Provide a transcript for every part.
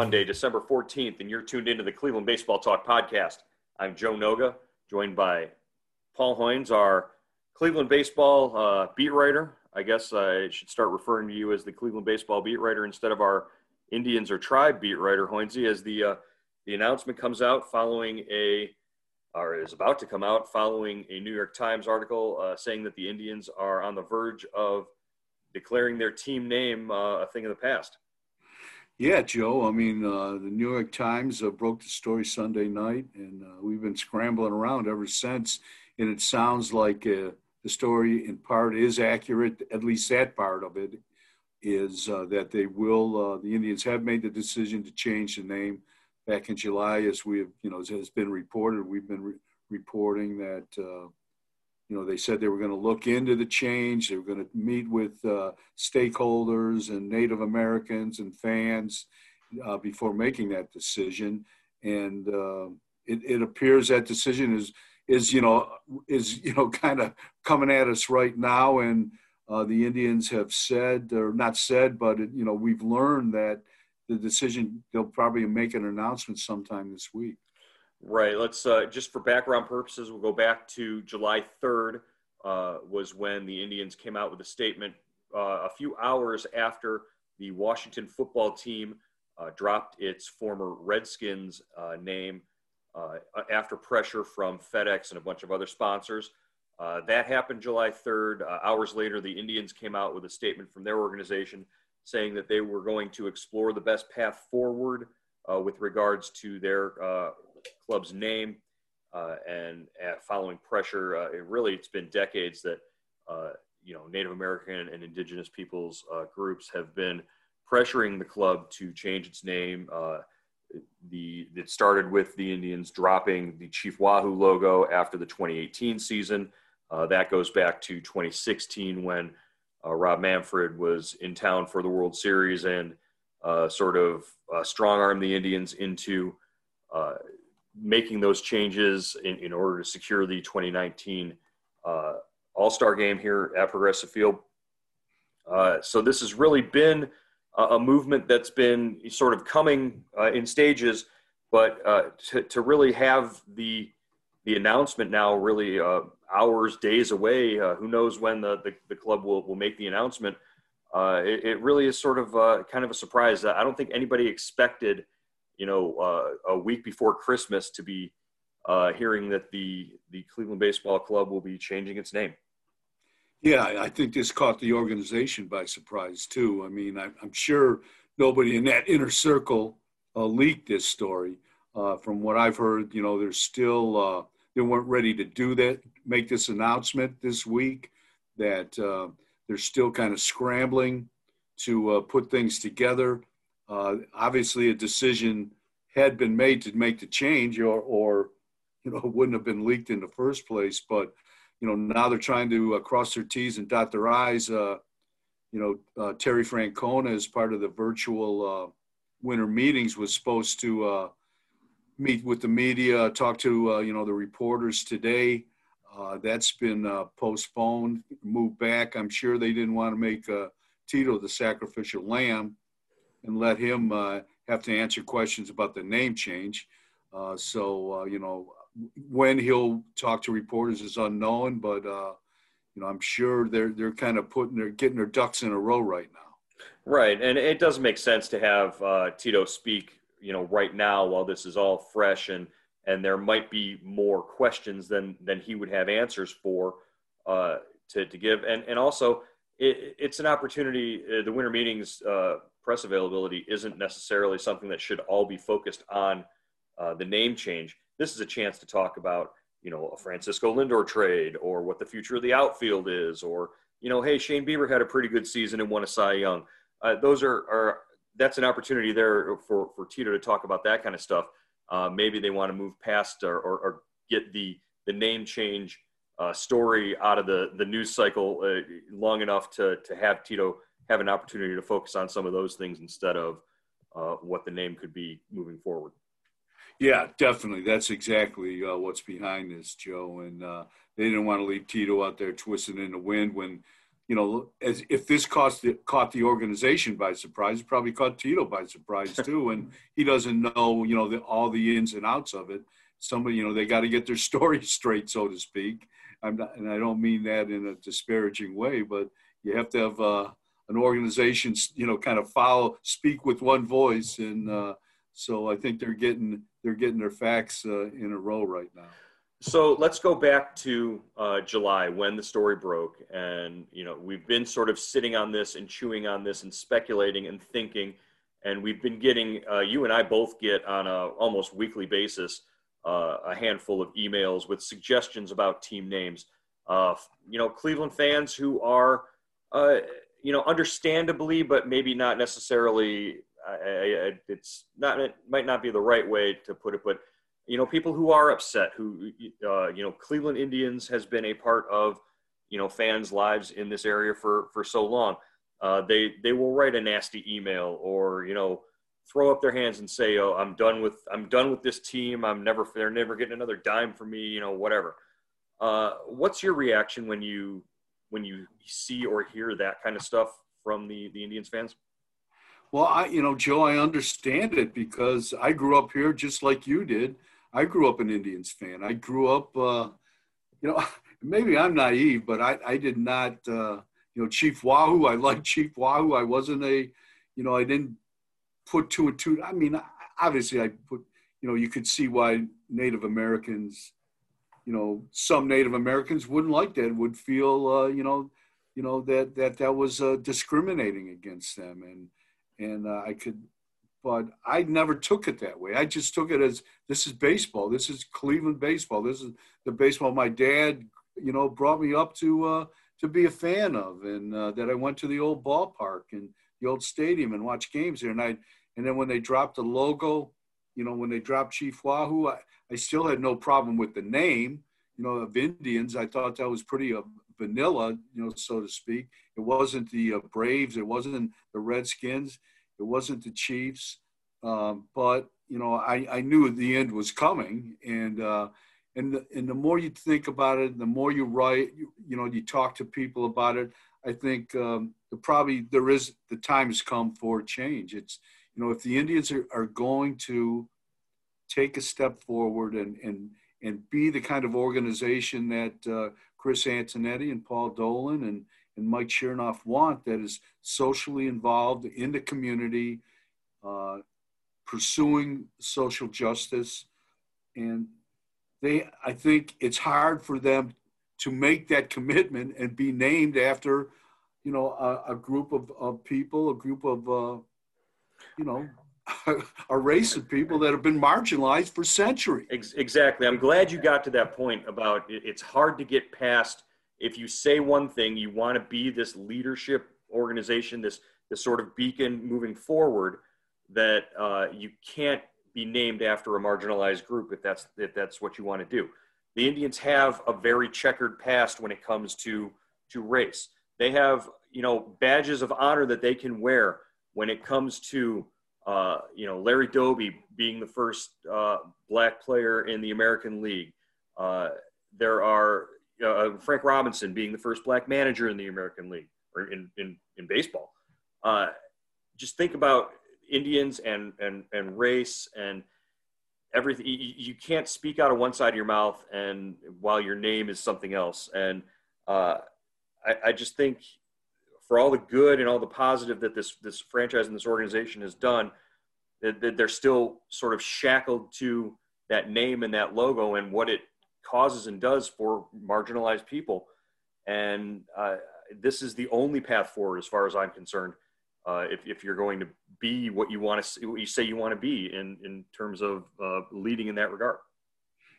Monday, December 14th, and you're tuned into the Cleveland Baseball Talk podcast. I'm Joe Noga, joined by Paul Hoynes, our Cleveland baseball uh, beat writer. I guess I should start referring to you as the Cleveland baseball beat writer instead of our Indians or tribe beat writer, Hoynesy, as the, uh, the announcement comes out following a, or is about to come out following a New York Times article uh, saying that the Indians are on the verge of declaring their team name uh, a thing of the past. Yeah, Joe. I mean, uh, the New York Times uh, broke the story Sunday night, and uh, we've been scrambling around ever since. And it sounds like uh, the story, in part, is accurate. At least that part of it is uh, that they will. Uh, the Indians have made the decision to change the name back in July, as we have, you know, as has been reported. We've been re- reporting that you know, they said they were going to look into the change. They were going to meet with uh, stakeholders and Native Americans and fans uh, before making that decision. And uh, it, it, appears that decision is is you know is you know kind of coming at us right now. And uh, the Indians have said, or not said, but it, you know we've learned that the decision they'll probably make an announcement sometime this week. Right. Let's uh, just for background purposes, we'll go back to July 3rd, uh, was when the Indians came out with a statement uh, a few hours after the Washington football team uh, dropped its former Redskins uh, name uh, after pressure from FedEx and a bunch of other sponsors. that happened July 3rd. hours later, the Indians came out with a statement from their organization saying that they were going to explore the best path forward with regards to their club's name. Uh, and following pressure, uh, it really it's been decades that uh, you know Native American and Indigenous peoples uh, groups have been pressuring the club to change its name. Uh, the it started with the Indians dropping the Chief Wahoo logo after the 2018 season. Uh, that goes back to 2016 when Rob Manfred was in town for the World Series and sort of strong armed the Indians into making those changes in, in order to secure the 2019 uh, All Star game here at Progressive Field. Uh, so this has really been a, a, movement that's been sort of coming uh, in stages, but uh, to, to really have the the announcement now really uh, hours, days away. Uh, who knows when the, the, the, club will, will make the announcement. It, it, really is sort of kind of a surprise. I don't think anybody expected – you know, uh, a week before Christmas to be uh, hearing that the the Cleveland Baseball Club will be changing its name. Yeah, I think this caught the organization by surprise too. I mean, I, am sure nobody in that inner circle uh, leaked this story. Uh, from what I've heard, you know, they're still uh, they weren't ready to do that, make this announcement this week. That uh, they're still kind of scrambling to put things together. Uh, obviously, a decision had been made to make the change, or, or you know, wouldn't have been leaked in the first place. But you know, now they're trying to uh, cross their T's and dot their I's. Uh, you know, uh, Terry Francona, as part of the virtual uh, winter meetings, was supposed to uh, meet with the media, talk to you know the reporters today. that's been postponed, moved back. I'm sure they didn't want to make Tito the sacrificial lamb and let him uh, have to answer questions about the name change. Uh, so, uh, you know, when he'll talk to reporters is unknown, but, uh, you know, I'm sure they're, they're kind of putting their, getting their ducks in a row right now. Right. And it does make sense to have uh, Tito speak, you know, right now while this is all fresh and, and there might be more questions than, than he would have answers for uh, to, to give. And, and also, it, it's an opportunity. Uh, the winter meetings uh, press availability isn't necessarily something that should all be focused on uh, the name change. This is a chance to talk about, you know, a Francisco Lindor trade or what the future of the outfield is, or you know, hey, Shane Bieber had a pretty good season and won a Cy Young. Uh, those are, are that's an opportunity there for for Tito to talk about that kind of stuff. Uh, maybe they want to move past or, or, or, get the the name change uh, story out of the the news cycle uh, long enough to to have Tito have an opportunity to focus on some of those things instead of uh, what the name could be moving forward. Yeah, definitely. That's exactly uh, what's behind this, Joe. And uh, they didn't want to leave Tito out there twisting in the wind when, you know, as if this caught the, caught the organization by surprise, it probably caught Tito by surprise too. and he doesn't know, you know, the, all the ins and outs of it. Somebody, you know, they got to get their story straight, so to speak. I'm not, and I don't mean that in a disparaging way, but you have to have uh, an organization, you know, kind of follow, speak with one voice, and uh, so I think they're getting they're getting their facts uh, in a row right now. So let's go back to uh, July when the story broke, and you know we've been sort of sitting on this and chewing on this and speculating and thinking, and we've been getting uh, you and I both get on a almost weekly basis uh, a handful of emails with suggestions about team names. Uh, you know, Cleveland fans who are uh, you know understandably, but maybe not necessarily I, I, it's not it might not be the right way to put it, but you know people who are upset, who uh, you know Cleveland Indians has been a part of you know fans' lives in this area for for so long. Uh, they they will write a nasty email or you know throw up their hands and say, "Oh, I'm done with I'm done with this team. I'm never they're never getting another dime from me." You know, whatever. Uh, what's your reaction when you when you see or hear that kind of stuff from the the Indians fans? Well, I, you know, Joe, I understand it because I grew up here just like you did. I grew up an Indians fan. I grew up, uh, you know, maybe I'm naive, but I, I did not, uh, you know, Chief Wahoo. I liked Chief Wahoo. I wasn't a, you know, I didn't put two and two. I mean, obviously, I put, you know, you could see why Native Americans, you know, some Native Americans wouldn't like that. Would feel, uh, you know, you know that that that was uh, discriminating against them and and uh, I could, but I never took it that way. I just took it as this is baseball. This is Cleveland baseball. This is the baseball my dad, you know, brought me up to uh, to be a fan of, and uh, that I went to the old ballpark and the old stadium and watched games there. And I, and then when they dropped the logo, you know, when they dropped Chief Wahoo, I, I still had no problem with the name, you know, of Indians. I thought that was pretty uh, vanilla, you know, so to speak. It wasn't the uh, Braves. It wasn't the Redskins. It wasn't the Chiefs. Um, but you know, I, I knew the end was coming, and uh, and the, and the more you think about it, the more you write, you, you know, you talk to people about it. I think um, the, probably there is the time has come for change. It's you know, if the Indians are, are going to take a step forward and and and be the kind of organization that uh, Chris Antonetti and Paul Dolan and and Mike Chernoff want that is socially involved in the community, uh, pursuing social justice. And they, I think it's hard for them to make that commitment and be named after, you know, a, a group of, of people, a group of, uh, you know, a race of people that have been marginalized for centuries. Exactly. I'm glad you got to that point about it's hard to get past if you say one thing, you want to be this leadership organization, this this sort of beacon moving forward, that uh, you can't be named after a marginalized group if that's if that's what you want to do. The Indians have a very checkered past when it comes to to race. They have you know badges of honor that they can wear when it comes to uh, you know Larry Doby being the first uh, black player in the American League. Uh, there are uh, Frank Robinson being the first black manager in the American League or in, in, in baseball. Uh, just think about Indians and, and, and race and everything. You, you, can't speak out of one side of your mouth and while your name is something else. And uh, I, I just think for all the good and all the positive that this, this franchise and this organization has done, that, that they're still sort of shackled to that name and that logo and what it causes and does for marginalized people. And uh, this is the only path forward, as far as I'm concerned. Uh, if, if you're going to be what you want to, what you say you want to be in in terms of uh, leading in that regard.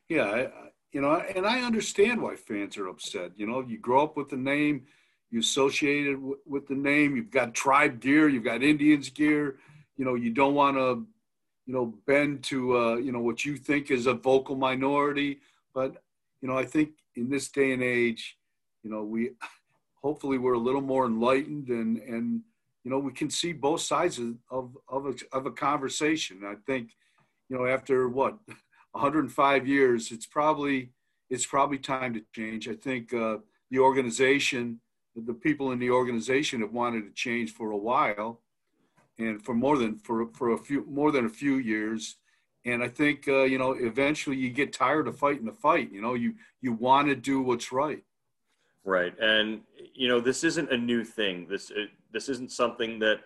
Yeah, I, you know, and I understand why fans are upset. You know, you grow up with the name, you associated w- with the name. You've got tribe gear, you've got Indians gear. You know, you don't want to, you know, bend to uh, you know what you think is a vocal minority. But you know, I think in this day and age, you know, we hopefully we're a little more enlightened and and you know we can see both sides of of of a, of a conversation. I think, you know, after what 105 years, it's probably it's probably time to change. I think uh, the organization, the people in the organization have wanted to change for a while, and for more than for for a few more than a few years. And I think uh, you know eventually you get tired of fighting the fight. You know you you want to do what's right. Right, and you know this isn't a new thing. This it, this isn't something that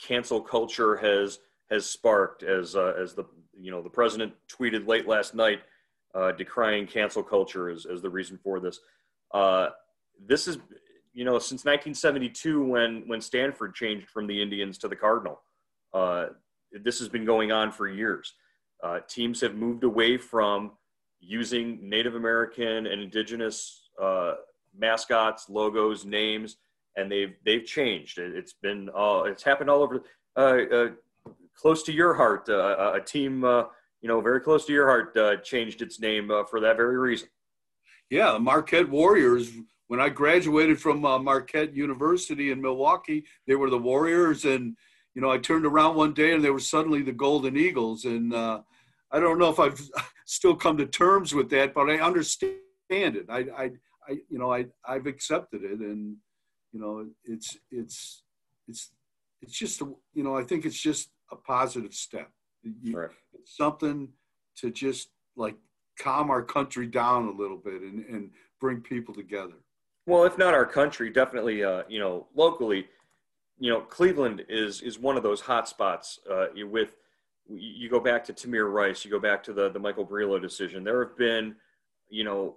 cancel culture has has sparked. As uh, as the you know the president tweeted late last night, uh, decrying cancel culture as as the reason for this. Uh, this is you know since 1972 when when Stanford changed from the Indians to the Cardinal. Uh, this has been going on for years. Uh, teams have moved away from using Native American and indigenous uh, mascots, logos, names, and they've they've changed. It, has been uh, it's happened all over, uh, uh, close to your heart. Uh, a team, uh, you know, very close to your heart, changed its name for that very reason. Yeah, the Marquette Warriors. When I graduated from uh, Marquette University in Milwaukee, they were the Warriors, and you know, I turned around one day and they were suddenly the Golden Eagles, and uh, I don't know if I've still come to terms with that, but I understand it. I, I I, you know, I, I've accepted it and, you know, it's, it's, it's, it's just, a, you know, I think it's just a positive step. You, right. It's something to just like calm our country down a little bit and, and bring people together. Well, if not our country, definitely, uh, you know, locally, you know, Cleveland is, is one of those hot spots uh, with, you go back to Tamir Rice, you go back to the, the Michael Brelo decision. There have been, you know,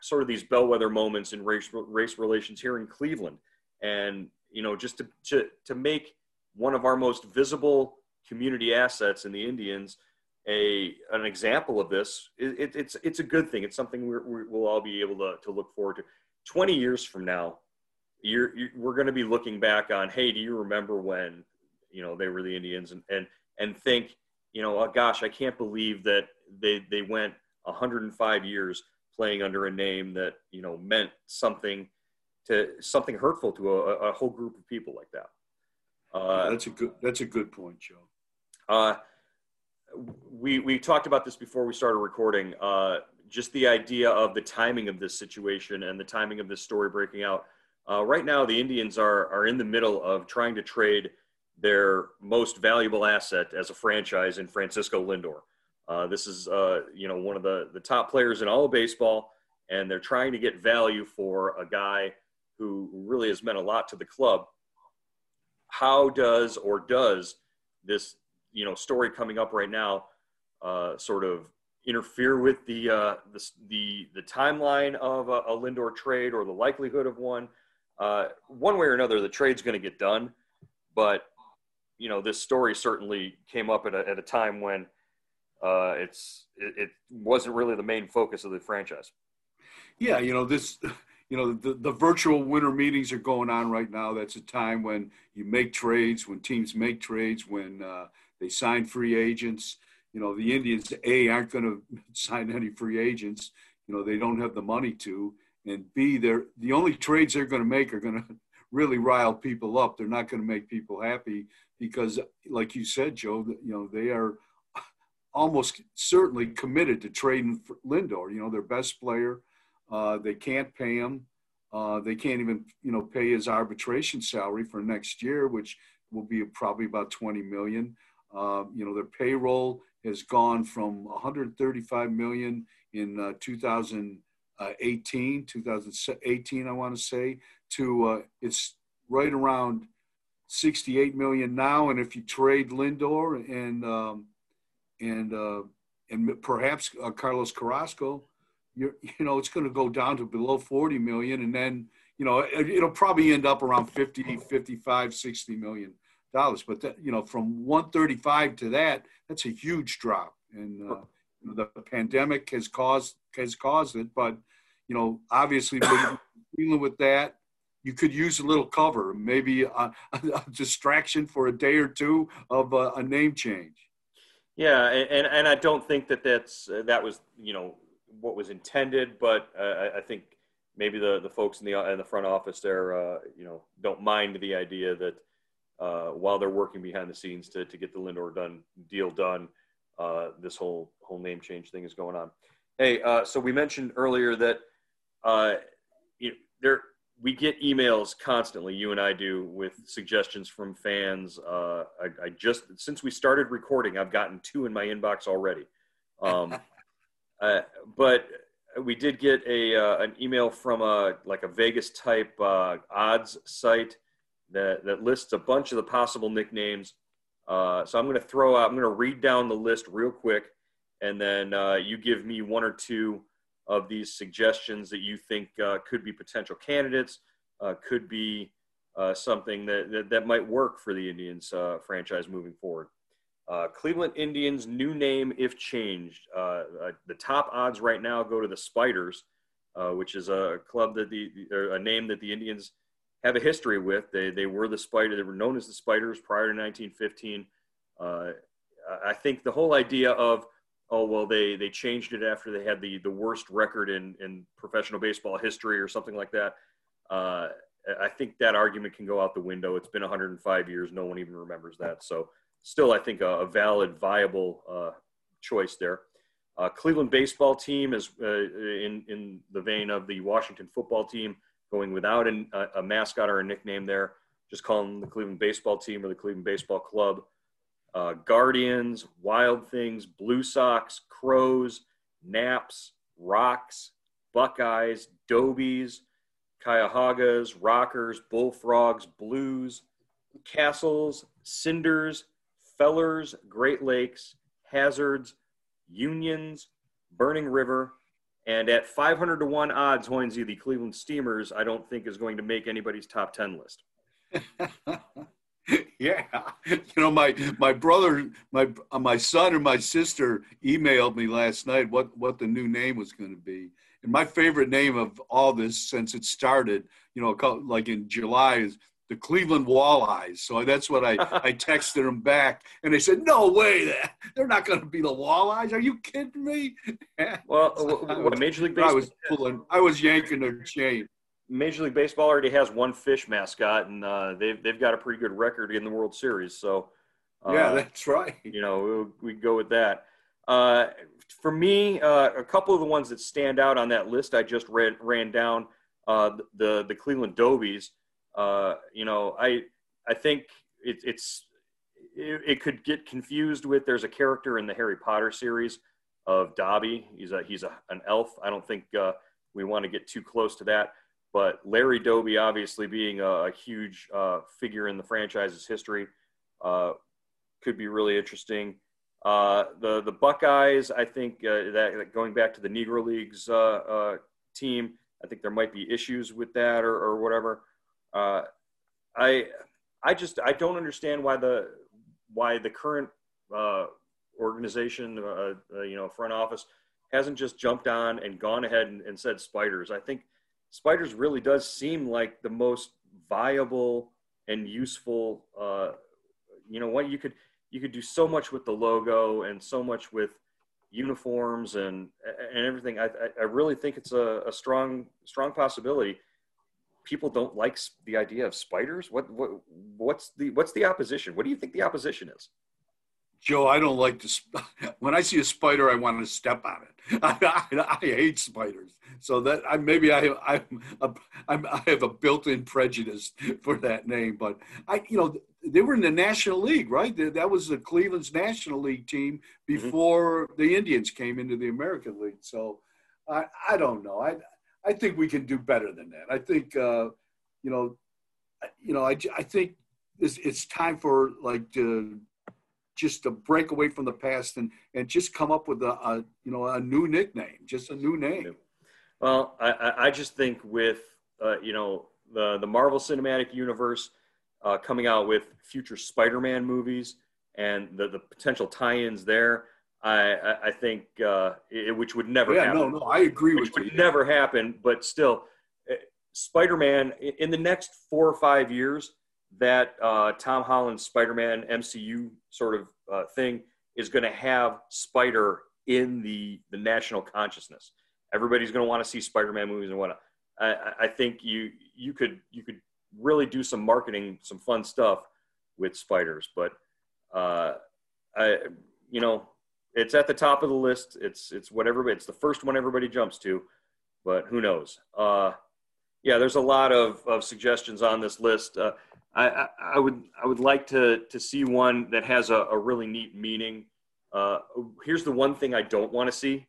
sort of these bellwether moments in race race relations here in Cleveland, and you know, just to to to make one of our most visible community assets in the Indians a an example of this. It, it, it's it's a good thing. It's something we will all be able to to look forward to. Twenty years from now, you're, you're we're going to be looking back on. Hey, do you remember when you know they were the Indians and and and think you know, oh, gosh, I can't believe that they they went 105 years playing under a name that you know meant something to something hurtful to a, a whole group of people like that. Uh, that's a good. That's a good point, Joe. Uh, we we talked about this before we started recording. Uh, just the idea of the timing of this situation and the timing of this story breaking out. Uh, right now, the Indians are are in the middle of trying to trade their most valuable asset as a franchise in Francisco Lindor. Uh, this is, uh, you know, one of the, the top players in all of baseball, and they're trying to get value for a guy who really has meant a lot to the club. How does or does this, you know, story coming up right now uh, sort of interfere with the, uh, the, the, the, timeline of a, a, Lindor trade or the likelihood of one? Uh, one way or another, the trade's going to get done, but you know, this story certainly came up at a, at a time when uh, it's it, it, wasn't really the main focus of the franchise. Yeah, you know this. You know the, the virtual winter meetings are going on right now. That's a time when you make trades, when teams make trades, when uh, they sign free agents. You know the Indians a aren't going to sign any free agents. You know they don't have the money to, and b they're the only trades they're going to make are going to really rile people up. They're not going to make people happy because, like you said, Joe, you know they are almost certainly committed to trading for Lindor. You know, their best player. Uh, they can't pay him. Uh, they can't even, you know, pay his arbitration salary for next year, which will be probably about 20 million. Uh, you know, their payroll has gone from 135 million in uh, 2018, 2018, I want to say, to uh, it's right around 68 million now. And if you trade Lindor and um, and uh, and perhaps uh, Carlos Carrasco, you you know it's going to go down to below 40 million, and then you know, it, will probably end up around 50, 55, 60 million dollars. But that, you know, from 135 to that, that's a huge drop. And uh, the pandemic has caused has caused it. But you know, obviously, dealing with that, you could use a little cover, maybe a, a distraction for a day or two of a, a name change. Yeah, and, and I don't think that that's uh, that was you know what was intended, but uh, I think maybe the, the folks in the in the front office there uh, you know don't mind the idea that uh, while they're working behind the scenes to, to get the Lindor done deal done, uh, this whole whole name change thing is going on. Hey, uh, so we mentioned earlier that you know, there we get emails constantly. You and I do with suggestions from fans. Uh, I, I, just since we started recording, I've gotten two in my inbox already. Um, uh, but we did get a uh, an email from a like a Vegas type uh, odds site that that lists a bunch of the possible nicknames. Uh, so I'm going to throw out. I'm going to read down the list real quick, and then uh, you give me one or two of these suggestions that you think uh, could be potential candidates, uh, could be uh, something that, that, that, might work for the Indians uh, franchise moving forward. Cleveland Indians new name if changed. The top odds right now go to the Spiders, which is a club that the a name that the Indians have a history with. They they were the Spider. They were known as the Spiders prior to 1915. I think the whole idea of oh well they they changed it after they had the the worst record in in professional baseball history or something like that uh, i think that argument can go out the window it's been 105 years no one even remembers that so still i think a, a valid viable uh, choice there uh, cleveland baseball team is uh, in in the vein of the washington football team going without an, a, a mascot or a nickname there just calling them the cleveland baseball team or the cleveland baseball club uh, Guardians, Wild Things, Blue Sox, Crows, Naps, Rocks, Buckeyes, Dobies, Cuyahogas, Rockers, Bullfrogs, Blues, Castles, Cinders, Fellers, Great Lakes, Hazards, Unions, Burning River, and at 500 to 1 odds, Hoynesy, the Cleveland Steamers, I don't think is going to make anybody's top 10 list. yeah, you know my my brother, my uh, my son and my sister emailed me last night what what the new name was going to be, and my favorite name of all this since it started, you know, like in July is the Cleveland Walleyes. So that's what I I texted them back, and they said, "No way, they're not going to be the Walleyes. Are you kidding me?" well, what, Major League Baseball? I was pulling, I was yanking their chain. Major League Baseball already has one fish mascot, and uh, they've they've got a pretty good record in the World Series. So, uh, yeah, that's right. You know, we, we go with that. Uh, for me, uh, a couple of the ones that stand out on that list I just read ran down uh, the the Cleveland Dobies. Uh, you know, I I think it, it's it, it, could get confused with. There's a character in the Harry Potter series of Dobby. He's a he's a, an elf. I don't think we want to get too close to that. But Larry Doby, obviously being a, a huge uh, figure in the franchise's history, uh, could be really interesting. Uh, the the Buckeyes, I think uh, that, that, going back to the Negro Leagues uh, uh, team, I think there might be issues with that or, or whatever. Uh, I I just I don't understand why the why the current uh, organization, uh, you know, front office hasn't just jumped on and gone ahead and, and said spiders. I think spiders really does seem like the most viable and useful uh, you know what you could you could do so much with the logo and so much with uniforms and and everything i i really think it's a, a strong strong possibility people don't like the idea of spiders what what what's the what's the opposition what do you think the opposition is Joe, I don't like to. When I see a spider, I want to step on it. I, I, I hate spiders, so that I, maybe I have I'm, I'm, i have a built-in prejudice for that name. But I, you know, they were in the National League, right? That was the Cleveland's National League team mm-hmm. before mm-hmm. the Indians came into the American League. So I, I don't know. I, I think we can do better than that. I think, uh, you know, you know, I, I think it's, it's time for like to just to break away from the past and and just come up with a, a you know a new nickname, just a new name. Well, I, I just think with uh, you know, the the Marvel Cinematic Universe uh, coming out with future Spider-Man movies and the the potential tie-ins there. I I, think uh, it, which would never happen. yeah, happen. no, no, I agree which with would you. never happen. But still, eh, Spider-Man in the next four or five years, that uh, Tom Holland Spider-Man MCU sort of uh, thing is going to have Spider in the the national consciousness. Everybody's going to want to see Spider-Man movies and whatnot. I, I- I think you you could you could really do some marketing, some fun stuff with spiders. But uh, I you know it's at the top of the list. It's it's what everybody. It's the first one everybody jumps to, but who knows? Uh, yeah, there's a lot of, of suggestions on this list. Uh, I, I, I would I would like to to see one that has a, a really neat meaning. Uh, here's the one thing I don't want to see.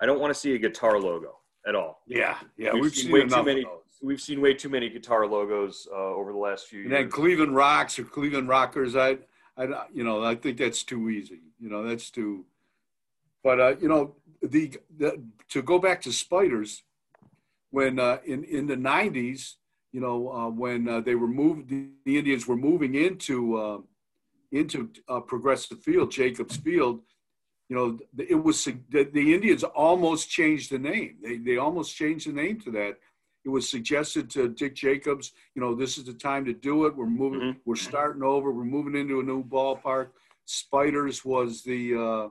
I don't want to see a guitar logo at all. Yeah, yeah, We've we've, seen seen, way too many- We've seen way too many guitar logos uh, over the last few And years. And then Cleveland Rocks or Cleveland Rockers, I, I, you know, I think that's too easy. You know, that's too. But uh, you know, the, the to go back to spiders, when uh, in in the '90s, you know, uh, when uh, they were moved, the, the Indians were moving into uh, into uh, Progressive Field, Jacobs Field. You know, it was the, the Indians almost changed the name. They they almost changed the name to that. It was suggested to Dick Jacobs, you know, this is the time to do it. We're moving, Mhm. we're starting over. We're moving into a new ballpark. Spiders was the uh,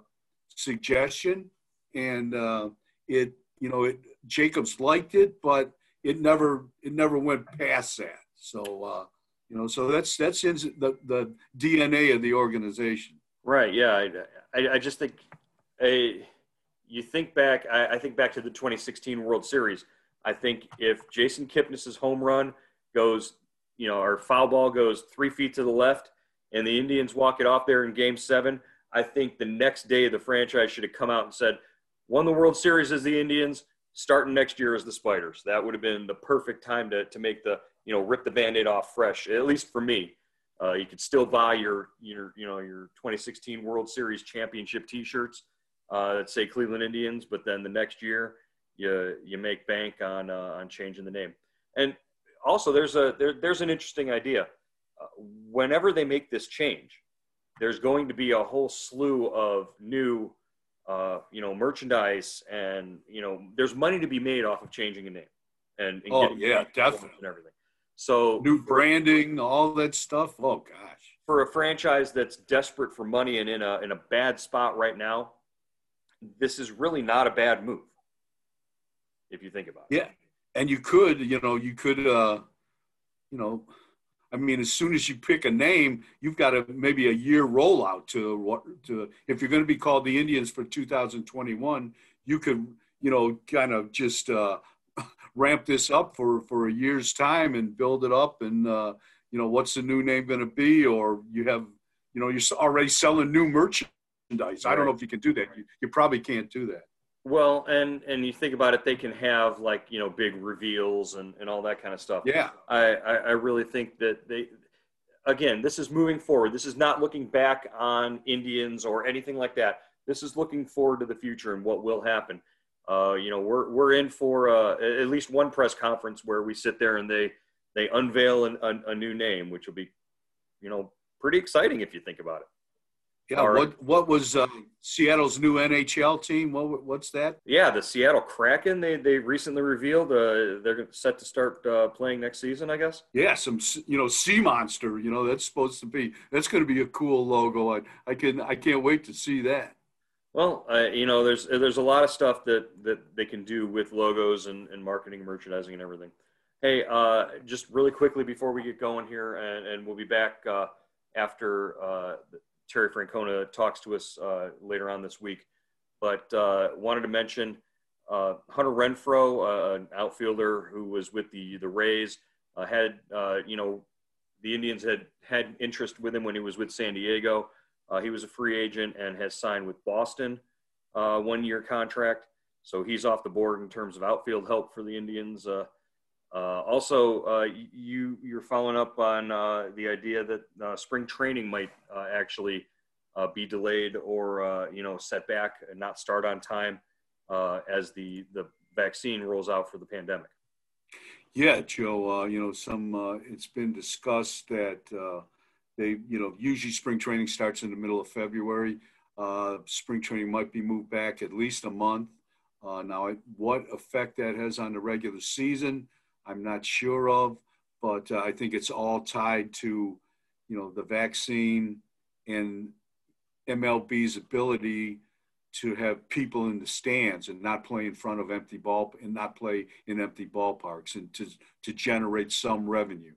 suggestion, and uh, it, you know, it Jacobs liked it, but it never, it never went past that. So, uh, you know, so that's that's in the the DNA of the organization. Right. Yeah. I, I, I just think, a, you think back. I, I think back to the 2016 World Series. I think if Jason Kipnis's home run goes, you know, or foul ball goes three feet to the left, and the Indians walk it off there in Game Seven, I think the next day the franchise should have come out and said, "Won the World Series as the Indians. Starting next year as the Spiders." That would have been the perfect time to to make the you know rip the Band-Aid off fresh. At least for me. Uh, you could still buy your your you know your 2016 World Series championship T-shirts uh, that say Cleveland Indians, but then the next year you you make bank on uh, on changing the name. And also, there's a there, there's an interesting idea. Uh, whenever they make this change, there's going to be a whole slew of new uh, you know merchandise, and you know there's money to be made off of changing a name and, and Oh, yeah, definitely. and everything. So New branding, all that stuff. Oh gosh. for a franchise that's desperate for money and in a in a bad spot right now, this is really not a bad move. If you think about it. Yeah, and you could, you know, you could, uh, you know, I mean, as soon as you pick a name, you've got a maybe a year rollout to what to if you're going to be called the Indians for 2021, you could, you know, kind of just uh, ramp this up for for a year's time and build it up, and uh, you know, what's the new name going to be, or you have, you know, you're already selling new merchandise. I don't know if you can do that. You, you probably can't do that. Well, and and you think about it, they can have like you know big reveals and and all that kind of stuff. Yeah. I, I, I really think that they, again, this is moving forward. This is not looking back on Indians or anything like that. This is looking forward to the future and what will happen. Uh, you know, we're, we're in for uh, at least one press conference where we sit there and they, they unveil an, a, a new name, which will be, you know, pretty exciting if you think about it. Yeah. What what was uh, Seattle's new NHL team? What what's that? Yeah, the Seattle Kraken, they, they recently revealed uh, they're set to start uh, playing next season, I guess. Yeah, some you know sea monster. You know that's supposed to be that's going to be a cool logo. I I can I can't wait to see that. Well, uh, you know, there's there's a lot of stuff that that they can do with logos and, and marketing, merchandising, and everything. Hey, uh, just really quickly before we get going here, and, and we'll be back uh, after uh, Terry Francona talks to us uh, later on this week. But uh, wanted to mention uh, Hunter Renfroe, uh, an outfielder who was with the the Rays, uh, had you know the Indians had had interest with him when he was with San Diego. He was a free agent and has signed with Boston, one year contract. So he's off the board in terms of outfield help for the Indians. Uh, uh, also, uh, you you're following up on uh, the idea that uh, spring training might uh, actually uh, be delayed or you know set back and not start on time as the the vaccine rolls out for the pandemic. Yeah, Joe. You know, some it's been discussed that they, you know, usually spring training starts in the middle of February. Spring training might be moved back at least a month. Now, what effect that has on the regular season, I'm not sure of, but uh, I think it's all tied to, you know, the vaccine and MLB's ability to have people in the stands and not play in front of empty ball and not play in empty ballparks and to to generate some revenue.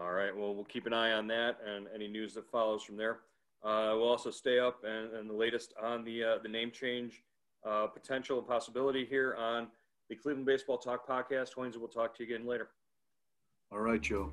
All right. Well, we'll keep an eye on that and any news that follows from there. Uh, we'll also stay up and, and the latest on the uh, the name change uh, potential and possibility here on the Cleveland Baseball Talk podcast. Hoynes, we'll talk to you again later. All right, Joe.